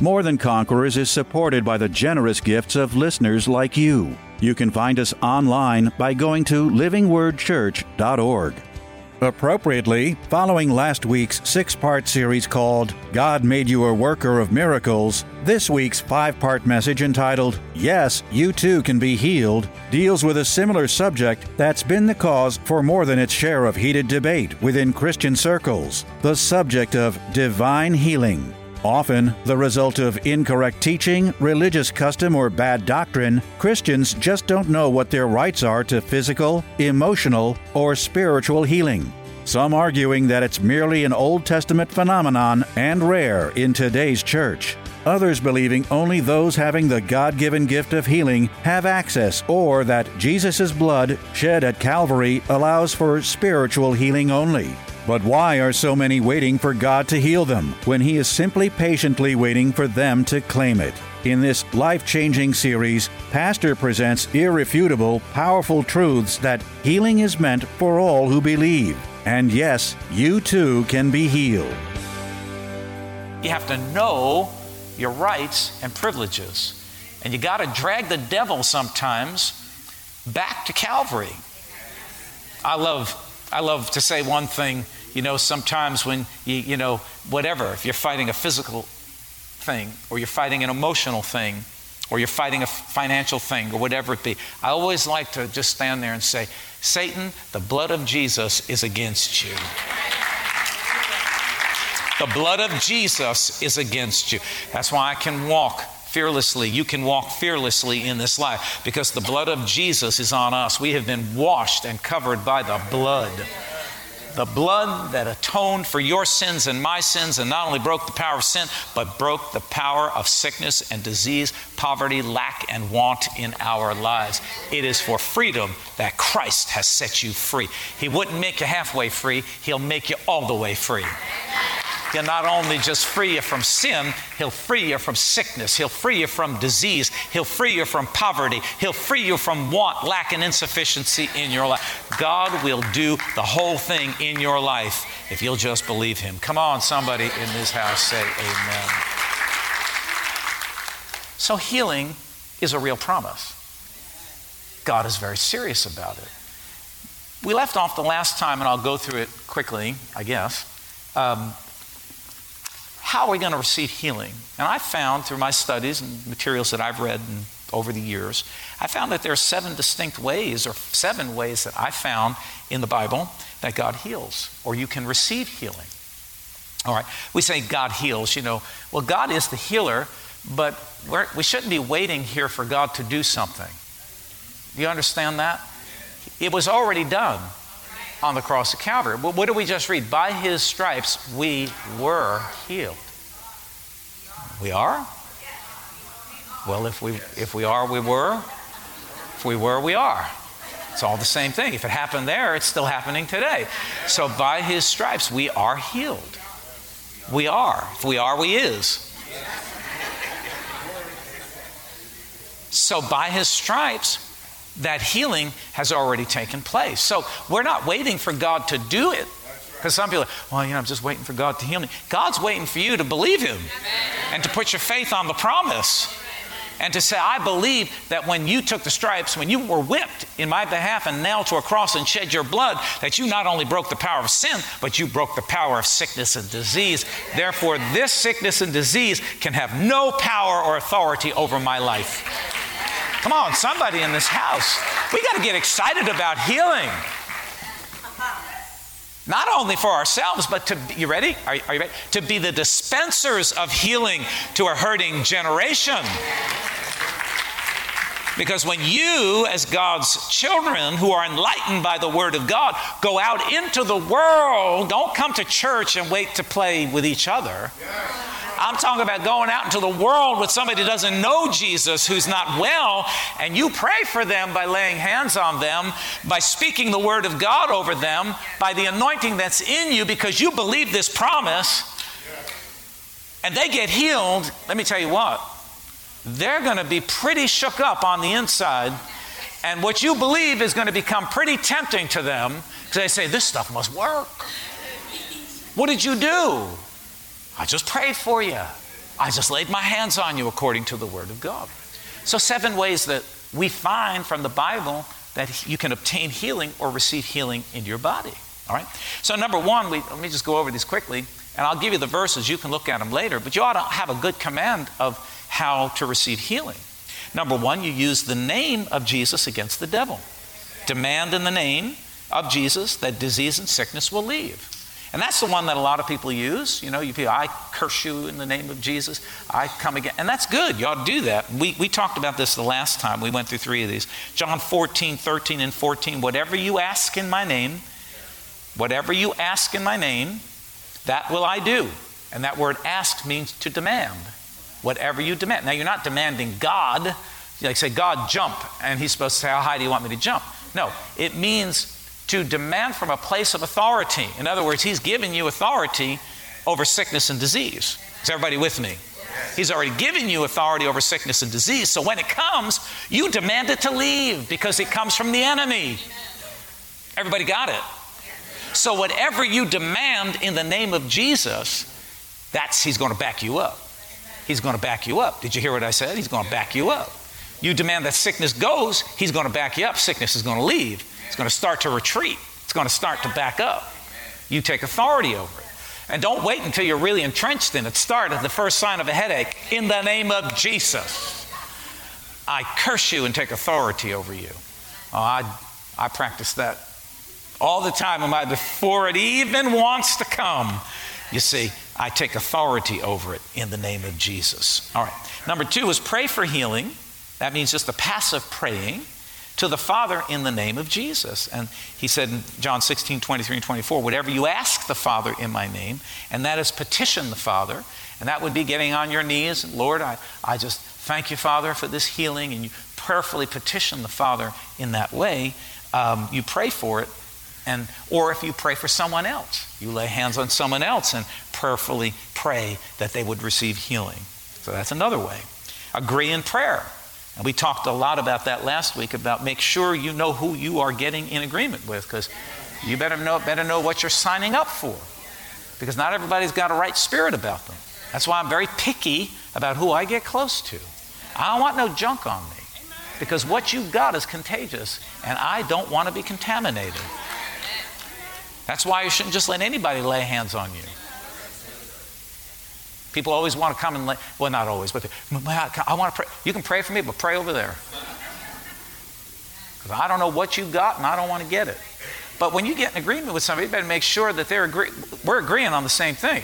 More Than Conquerors is supported by the generous gifts of listeners like you. You can find us online by going to livingwordchurch.org. Appropriately, following last week's six part series called God Made You a Worker of Miracles, this week's five part message entitled Yes, You Too Can Be Healed deals with a similar subject that's been the cause for more than its share of heated debate within Christian circles the subject of divine healing. Often, the result of incorrect teaching, religious custom, or bad doctrine, Christians just don't know what their rights are to physical, emotional, or spiritual healing. Some arguing that it's merely an Old Testament phenomenon and rare in today's church. Others believing only those having the God given gift of healing have access, or that Jesus' blood shed at Calvary allows for spiritual healing only. But why are so many waiting for God to heal them when He is simply patiently waiting for them to claim it? In this life changing series, Pastor presents irrefutable, powerful truths that healing is meant for all who believe. And yes, you too can be healed. You have to know your rights and privileges. And you got to drag the devil sometimes back to Calvary. I love I love to say one thing, you know, sometimes when you, you know, whatever, if you're fighting a physical thing, or you're fighting an emotional thing, or you're fighting a financial thing, or whatever it be, I always like to just stand there and say, Satan, the blood of Jesus is against you. The blood of Jesus is against you. That's why I can walk fearlessly. You can walk fearlessly in this life because the blood of Jesus is on us. We have been washed and covered by the blood. The blood that atoned for your sins and my sins, and not only broke the power of sin, but broke the power of sickness and disease, poverty, lack, and want in our lives. It is for freedom that Christ has set you free. He wouldn't make you halfway free, He'll make you all the way free. He'll not only just free you from sin, He'll free you from sickness. He'll free you from disease. He'll free you from poverty. He'll free you from want, lack, and insufficiency in your life. God will do the whole thing in your life if you'll just believe Him. Come on, somebody in this house say amen. So, healing is a real promise. God is very serious about it. We left off the last time, and I'll go through it quickly, I guess. Um, how are we going to receive healing? And I found through my studies and materials that I've read and over the years, I found that there are seven distinct ways, or seven ways that I found in the Bible that God heals, or you can receive healing. All right, we say God heals, you know. Well, God is the healer, but we're, we should not be waiting here for God to do something. Do you understand that? It was already done on the cross of Calvary. But what did we just read? By his stripes we were healed. We are? Well, if we, if we are, we were. If we were, we are. It's all the same thing. If it happened there, it's still happening today. So by his stripes, we are healed. We are. If we are, we is. So by his stripes, that healing has already taken place. So we're not waiting for God to do it. Because some people are, well, you know, I'm just waiting for God to heal me. God's waiting for you to believe Him and to put your faith on the promise and to say, I believe that when you took the stripes, when you were whipped in my behalf and nailed to a cross and shed your blood, that you not only broke the power of sin, but you broke the power of sickness and disease. Therefore, this sickness and disease can have no power or authority over my life. Come on, somebody in this house. We got to get excited about healing. Not only for ourselves, but to you ready? Are, are you ready? To be the dispensers of healing to a hurting generation. Because when you, as God's children who are enlightened by the Word of God, go out into the world, don't come to church and wait to play with each other. I'm talking about going out into the world with somebody who doesn't know Jesus, who's not well, and you pray for them by laying hands on them, by speaking the word of God over them, by the anointing that's in you because you believe this promise, and they get healed. Let me tell you what, they're going to be pretty shook up on the inside. And what you believe is going to become pretty tempting to them because they say, This stuff must work. What did you do? I just prayed for you. I just laid my hands on you according to the Word of God. So, seven ways that we find from the Bible that you can obtain healing or receive healing in your body. All right? So, number one, we, let me just go over these quickly, and I'll give you the verses. You can look at them later, but you ought to have a good command of how to receive healing. Number one, you use the name of Jesus against the devil. Demand in the name of Jesus that disease and sickness will leave. And that's the one that a lot of people use. You know, you feel, I curse you in the name of Jesus. I come again. And that's good. You ought to do that. We, we talked about this the last time. We went through three of these. John 14, 13, and 14. Whatever you ask in my name, whatever you ask in my name, that will I do. And that word ask means to demand. Whatever you demand. Now, you're not demanding God. Like, say, God, jump. And he's supposed to say, How high do you want me to jump? No, it means to demand from a place of authority. In other words, He's given you authority over sickness and disease. Is everybody with me? He's already given you authority over sickness and disease. So when it comes, you demand it to leave because it comes from the enemy. Everybody got it? So whatever you demand in the name of Jesus, that's he's going to back you up. He's going to back you up. Did you hear what I said? He's going to back you up. You demand that sickness goes, he's going to back you up. Sickness is going to leave. It's going to start to retreat. It's going to start to back up. You take authority over it. And don't wait until you're really entrenched in it. Start at the first sign of a headache. In the name of Jesus, I curse you and take authority over you. Oh, I, I practice that all the time before it even wants to come. You see, I take authority over it in the name of Jesus. All right. Number two is pray for healing. That means just a passive praying to the Father in the name of Jesus. And he said in John 16, 23 and 24, whatever you ask the Father in my name, and that is petition the Father, and that would be getting on your knees, Lord, I, I just thank you, Father, for this healing, and you prayerfully petition the Father in that way. Um, you pray for it, and or if you pray for someone else, you lay hands on someone else and prayerfully pray that they would receive healing. So that's another way. Agree in prayer. And we talked a lot about that last week about make sure you know who you are getting in agreement with because you better know, better know what you're signing up for because not everybody's got a right spirit about them. That's why I'm very picky about who I get close to. I don't want no junk on me because what you've got is contagious and I don't want to be contaminated. That's why you shouldn't just let anybody lay hands on you. People always want to come and lay, well, not always, but I want to pray. You can pray for me, but pray over there. Because I don't know what you've got and I don't want to get it. But when you get in agreement with somebody, you better make sure that they're agree- we're agreeing on the same thing.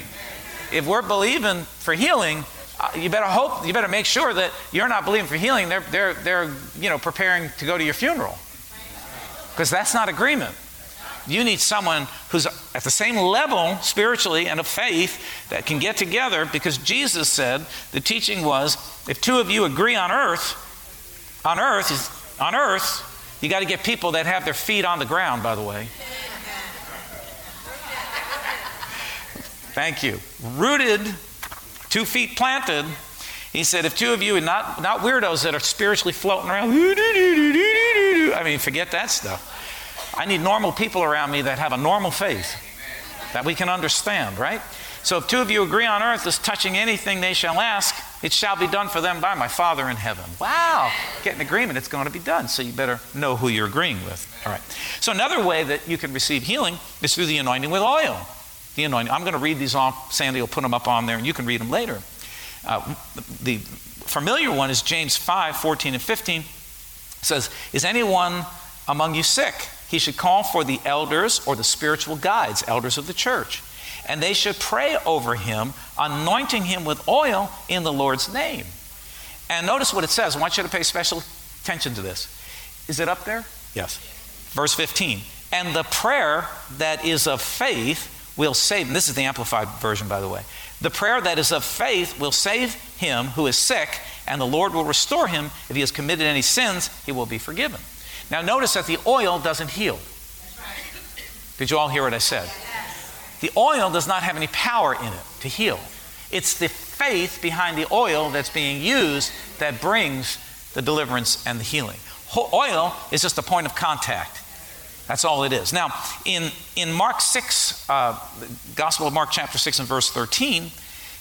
If we're believing for healing, uh, you better hope, you better make sure that you're not believing for healing. They're, they're, they're you know, preparing to go to your funeral. Because that's not agreement. You need someone who's at the same level spiritually and of faith that can get together because Jesus said the teaching was if two of you agree on earth, on earth, on earth, you got to get people that have their feet on the ground, by the way. Thank you. Rooted, two feet planted. He said, if two of you, and not, not weirdos that are spiritually floating around, I mean, forget that stuff. I need normal people around me that have a normal faith that we can understand, right? So if two of you agree on earth as touching anything they shall ask, it shall be done for them by my Father in heaven. Wow, get an agreement, it's going to be done. So you better know who you're agreeing with. All right. So another way that you can receive healing is through the anointing with oil. The anointing. I'm going to read these off. Sandy will put them up on there, and you can read them later. Uh, the familiar one is James 5 14 and 15. It says, Is anyone among you sick? He should call for the elders or the spiritual guides, elders of the church. And they should pray over him, anointing him with oil in the Lord's name. And notice what it says. I want you to pay special attention to this. Is it up there? Yes. Verse 15. And the prayer that is of faith will save. And this is the amplified version, by the way. The prayer that is of faith will save him who is sick, and the Lord will restore him. If he has committed any sins, he will be forgiven. Now, notice that the oil doesn't heal. Did you all hear what I said? The oil does not have any power in it to heal. It's the faith behind the oil that's being used that brings the deliverance and the healing. Oil is just a point of contact. That's all it is. Now, in, in Mark 6, uh, Gospel of Mark, chapter 6, and verse 13,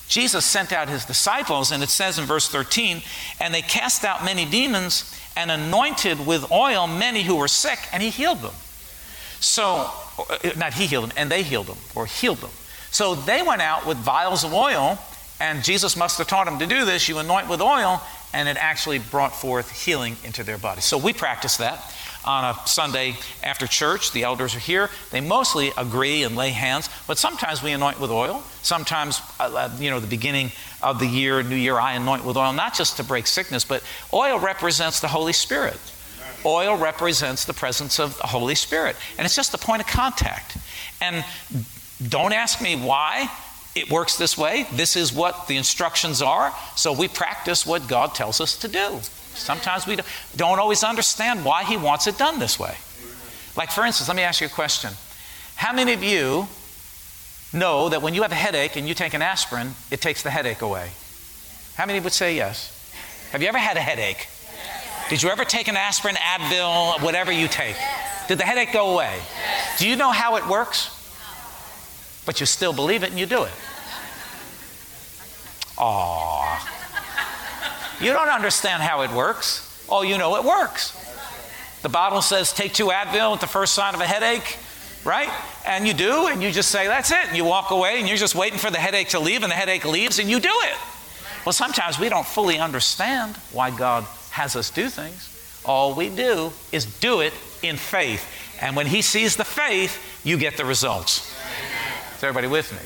Jesus sent out his disciples, and it says in verse 13, and they cast out many demons and anointed with oil many who were sick, and he healed them. So, uh, not he healed them, and they healed them, or healed them. So they went out with vials of oil, and Jesus must have taught them to do this. You anoint with oil, and it actually brought forth healing into their body. So we practice that on a Sunday after church. The elders are here. They mostly agree and lay hands, but sometimes we anoint with oil. Sometimes, uh, uh, you know, the beginning of the year, New Year, I anoint with oil, not just to break sickness, but oil represents the Holy Spirit. Oil represents the presence of the Holy Spirit. And it's just a point of contact. And don't ask me why it works this way. This is what the instructions are. So we practice what God tells us to do. Sometimes we don't always understand why He wants it done this way. Like, for instance, let me ask you a question. How many of you know that when you have a headache and you take an aspirin, it takes the headache away? How many would say yes? Have you ever had a headache? Did you ever take an aspirin, Advil, whatever you take? Did the headache go away? Do you know how it works? But you still believe it and you do it. Aww. You don't understand how it works. Oh, you know it works. The bottle says take two Advil at the first sign of a headache, right? And you do, and you just say, that's it. And you walk away, and you're just waiting for the headache to leave, and the headache leaves, and you do it. Well, sometimes we don't fully understand why God has us do things. All we do is do it in faith. And when He sees the faith, you get the results. Is everybody with me?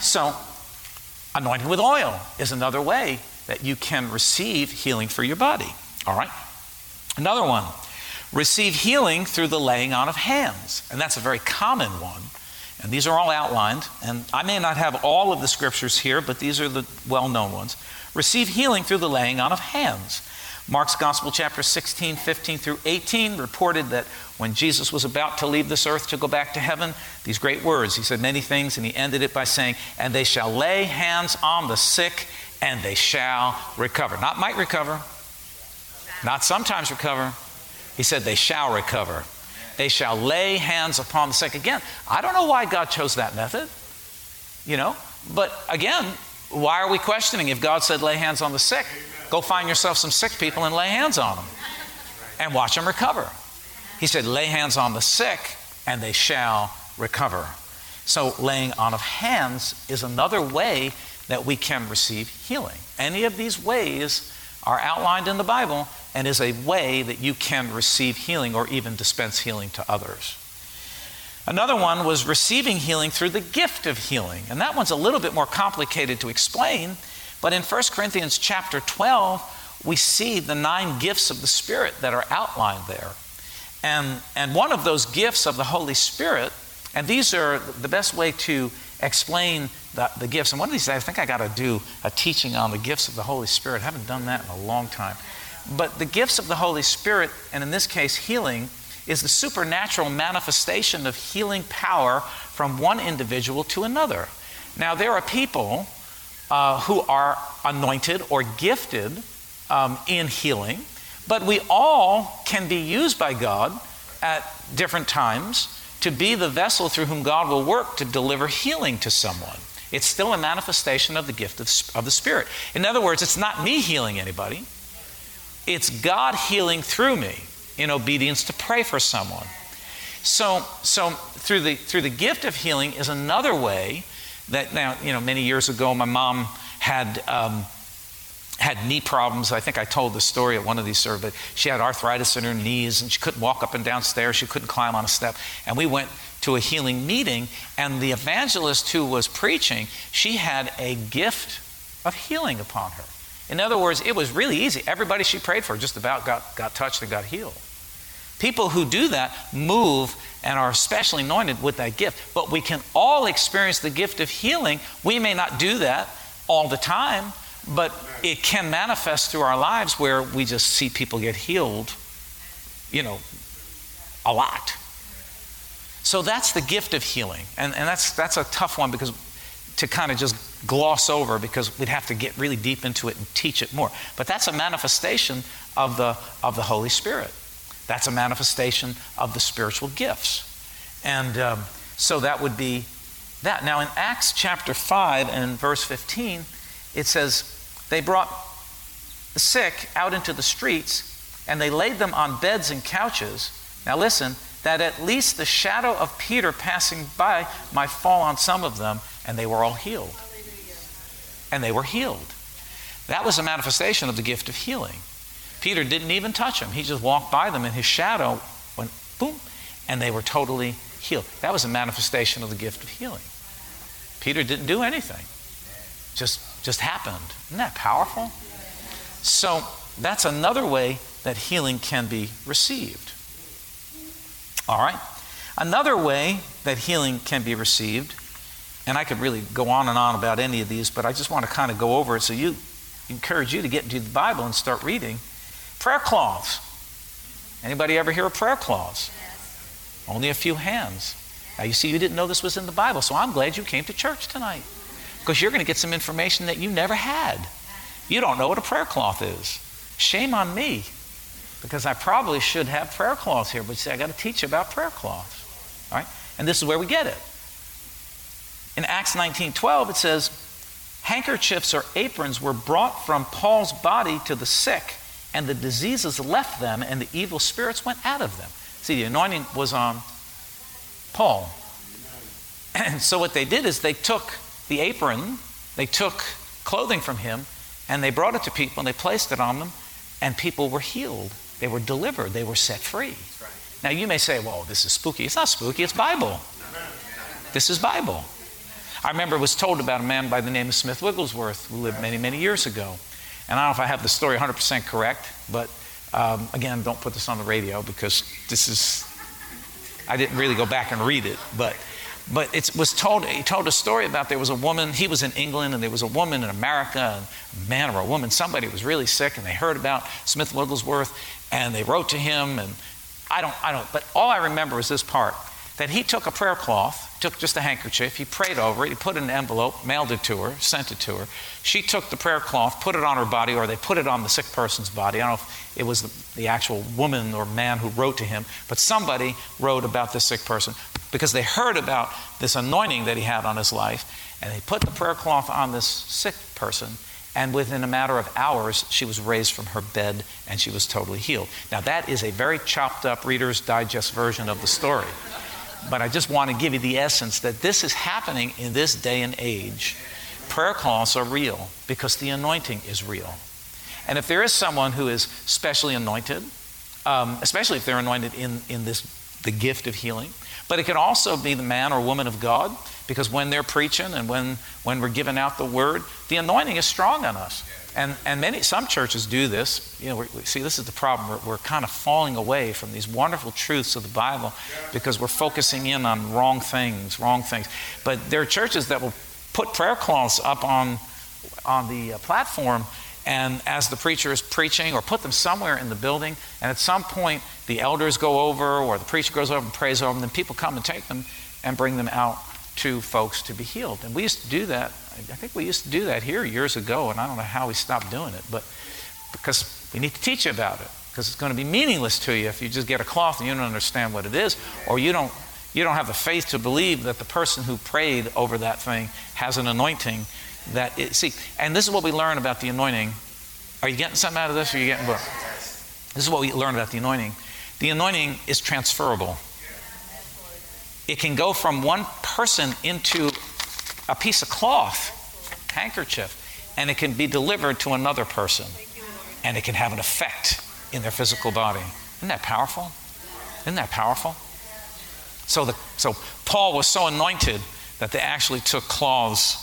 So, anointing with oil is another way that you can receive healing for your body. All right? Another one receive healing through the laying on of hands. And that's a very common one. And these are all outlined. And I may not have all of the scriptures here, but these are the well known ones. Receive healing through the laying on of hands. Mark's Gospel, chapter 16, 15 through 18, reported that when Jesus was about to leave this earth to go back to heaven, these great words, he said many things, and he ended it by saying, And they shall lay hands on the sick, and they shall recover. Not might recover, not sometimes recover. He said they shall recover. They shall lay hands upon the sick. Again, I don't know why God chose that method, you know, but again, why are we questioning if God said lay hands on the sick? Go find yourself some sick people and lay hands on them and watch them recover. He said, lay hands on the sick and they shall recover. So, laying on of hands is another way that we can receive healing. Any of these ways are outlined in the Bible and is a way that you can receive healing or even dispense healing to others. Another one was receiving healing through the gift of healing. And that one's a little bit more complicated to explain, but in 1 Corinthians chapter 12, we see the nine gifts of the Spirit that are outlined there. And, and one of those gifts of the Holy Spirit, and these are the best way to explain the, the gifts. And one of these days, I think I got to do a teaching on the gifts of the Holy Spirit. I haven't done that in a long time. But the gifts of the Holy Spirit, and in this case, healing, is the supernatural manifestation of healing power from one individual to another. Now, there are people uh, who are anointed or gifted um, in healing, but we all can be used by God at different times to be the vessel through whom God will work to deliver healing to someone. It's still a manifestation of the gift of, of the Spirit. In other words, it's not me healing anybody, it's God healing through me in obedience to pray for someone. So, so through, the, through the gift of healing is another way that now, you know, many years ago, my mom had. Um, had knee problems. I think I told the story at one of these services. She had arthritis in her knees and she couldn't walk up and down stairs. She couldn't climb on a step. And we went to a healing meeting, and the evangelist who was preaching, she had a gift of healing upon her. In other words, it was really easy. Everybody she prayed for just about got, got touched and got healed. People who do that move and are especially anointed with that gift. But we can all experience the gift of healing. We may not do that all the time, but it can manifest through our lives where we just see people get healed, you know, a lot. So that's the gift of healing. And, and that's, that's a tough one because to kind of just gloss over because we'd have to get really deep into it and teach it more. But that's a manifestation of the, of the Holy Spirit. That's a manifestation of the spiritual gifts. And um, so that would be that. Now, in Acts chapter 5 and verse 15, it says, They brought the sick out into the streets and they laid them on beds and couches. Now, listen, that at least the shadow of Peter passing by might fall on some of them, and they were all healed. And they were healed. That was a manifestation of the gift of healing. Peter didn't even touch them. He just walked by them, and his shadow went boom, and they were totally healed. That was a manifestation of the gift of healing. Peter didn't do anything. Just just happened. Isn't that powerful? So that's another way that healing can be received. All right. Another way that healing can be received, and I could really go on and on about any of these, but I just want to kind of go over it so you encourage you to get into the Bible and start reading. Prayer cloths. Anybody ever hear of prayer cloths? Yes. Only a few hands. Now you see, you didn't know this was in the Bible, so I'm glad you came to church tonight because you're going to get some information that you never had. You don't know what a prayer cloth is. Shame on me because I probably should have prayer cloths here, but see, I got to teach you about prayer cloths. All right? And this is where we get it. In Acts 19:12 it says, "Handkerchiefs or aprons were brought from Paul's body to the sick, and the diseases left them and the evil spirits went out of them." See, the anointing was on Paul. And so what they did is they took the apron, they took clothing from him, and they brought it to people and they placed it on them, and people were healed. They were delivered. They were set free. Right. Now you may say, well, this is spooky. It's not spooky, it's Bible. This is Bible. I remember it was told about a man by the name of Smith Wigglesworth who lived many, many years ago. And I don't know if I have the story 100% correct, but um, again, don't put this on the radio because this is, I didn't really go back and read it, but but it was told he told a story about there was a woman he was in england and there was a woman in america a man or a woman somebody was really sick and they heard about smith wigglesworth and they wrote to him and i don't i don't but all i remember is this part that he took a prayer cloth took just a handkerchief he prayed over it he put it in an envelope mailed it to her sent it to her. She took the prayer cloth put it on her body or they put it on the sick person's body. I don't know if it was the, the actual woman or man who wrote to him but somebody wrote about this sick person because they heard about this anointing that he had on his life, and they put the prayer cloth on this sick person, and within a matter of hours, she was raised from her bed and she was totally healed. Now, that is a very chopped up Reader's Digest version of the story. But I just want to give you the essence that this is happening in this day and age. Prayer cloths are real because the anointing is real. And if there is someone who is specially anointed, um, especially if they're anointed in, in this the gift of healing, but it can also be the man or woman of God, because when they're preaching and when, when we're giving out the word, the anointing is strong on us. And, and many, some churches do this. You know, we, see, this is the problem. We're, we're kind of falling away from these wonderful truths of the Bible because we're focusing in on wrong things, wrong things. But there are churches that will put prayer cloths up on, on the uh, platform and as the preacher is preaching, or put them somewhere in the building, and at some point the elders go over, or the preacher goes over and prays over them, then people come and take them and bring them out to folks to be healed. And we used to do that. I think we used to do that here years ago, and I don't know how we stopped doing it, but because we need to teach you about it, because it's going to be meaningless to you if you just get a cloth and you don't understand what it is, or you don't you don't have the faith to believe that the person who prayed over that thing has an anointing that it, see, and this is what we learn about the anointing. Are you getting something out of this or are you getting book? This is what we learn about the anointing. The anointing is transferable. It can go from one person into a piece of cloth, handkerchief, and it can be delivered to another person. And it can have an effect in their physical body. Isn't that powerful? Isn't that powerful? So, the, so Paul was so anointed that they actually took cloths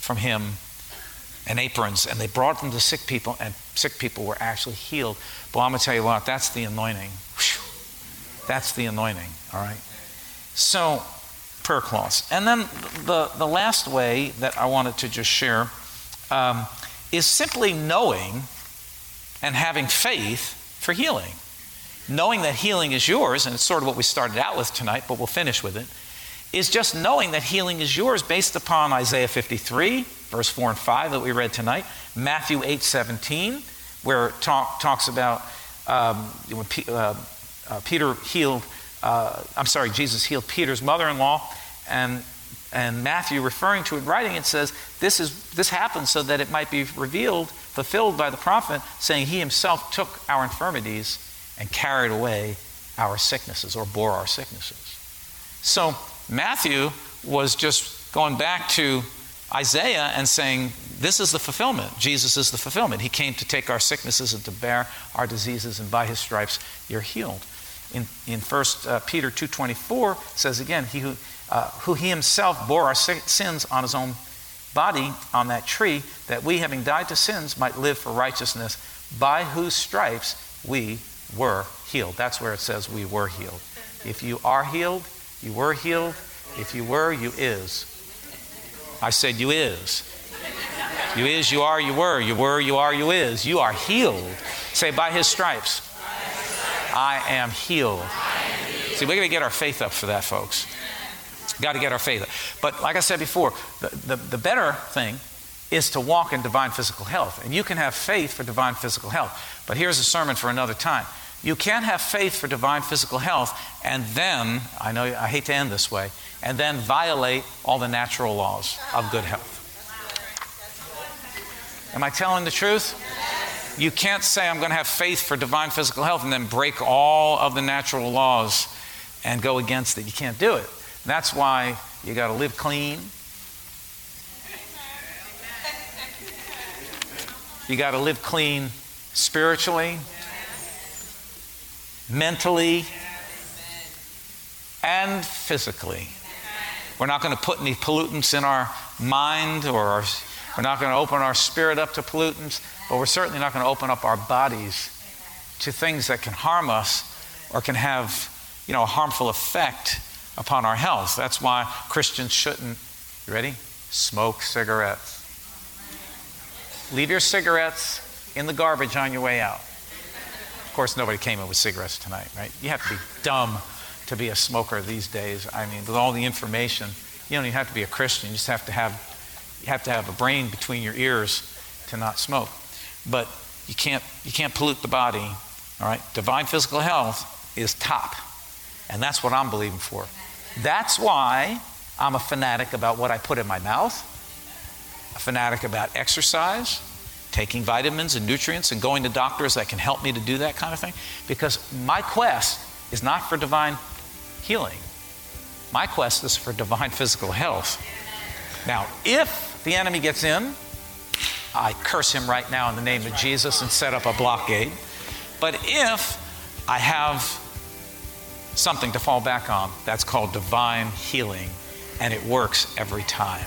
from him and aprons, and they brought them to sick people, and sick people were actually healed. But I'm going to tell you what, that's the anointing. Whew. That's the anointing, all right? So, prayer cloths. And then the, the last way that I wanted to just share um, is simply knowing and having faith for healing. Knowing that healing is yours, and it's sort of what we started out with tonight, but we'll finish with it, is just knowing that healing is yours based upon Isaiah 53, verse 4 and 5 that we read tonight, Matthew 8 17, where it talk, talks about um, when P, uh, uh, Peter healed, uh, I'm sorry, Jesus healed Peter's mother in law, and, and Matthew, referring to it, writing it, says, this, is, this happened so that it might be revealed, fulfilled by the prophet, saying, He himself took our infirmities and carried away our sicknesses or bore our sicknesses. So Matthew was just going back to Isaiah and saying, This is the fulfillment. Jesus is the fulfillment. He came to take our sicknesses and to bear our diseases, and by his stripes you're healed. In, in 1 uh, Peter 2.24 says again, he who, uh, who he himself bore our sins on his own body on that tree, that we, having died to sins, might live for righteousness, by whose stripes we were healed. That's where it says we were healed. If you are healed, you were healed. If you were, you is. I said, You is. You is, you are, you were. You were, you are, you is. You are healed. Say, By his stripes, I am healed. See, we're going to get our faith up for that, folks. Got to get our faith up. But like I said before, the, the, the better thing is to walk in divine physical health. And you can have faith for divine physical health. But here's a sermon for another time. You can't have faith for divine physical health and then, I know I hate to end this way, and then violate all the natural laws of good health. Am I telling the truth? You can't say, I'm going to have faith for divine physical health and then break all of the natural laws and go against it. You can't do it. That's why you got to live clean. You got to live clean spiritually, mentally, and physically. We're not going to put any pollutants in our mind or our, we're not going to open our spirit up to pollutants, but we're certainly not going to open up our bodies to things that can harm us or can have, you know, a harmful effect upon our health. That's why Christians shouldn't, you ready? Smoke cigarettes. Leave your cigarettes in the garbage on your way out. Of course, nobody came in with cigarettes tonight, right? You have to be dumb to be a smoker these days. I mean, with all the information, you don't even have to be a Christian. You just have to have, you have, to have a brain between your ears to not smoke. But you can't, you can't pollute the body, all right? Divine physical health is top. And that's what I'm believing for. That's why I'm a fanatic about what I put in my mouth, a fanatic about exercise, taking vitamins and nutrients and going to doctors that can help me to do that kind of thing. Because my quest is not for divine healing, my quest is for divine physical health. Now, if the enemy gets in, I curse him right now in the name of Jesus and set up a blockade. But if I have something to fall back on, that's called divine healing, and it works every time.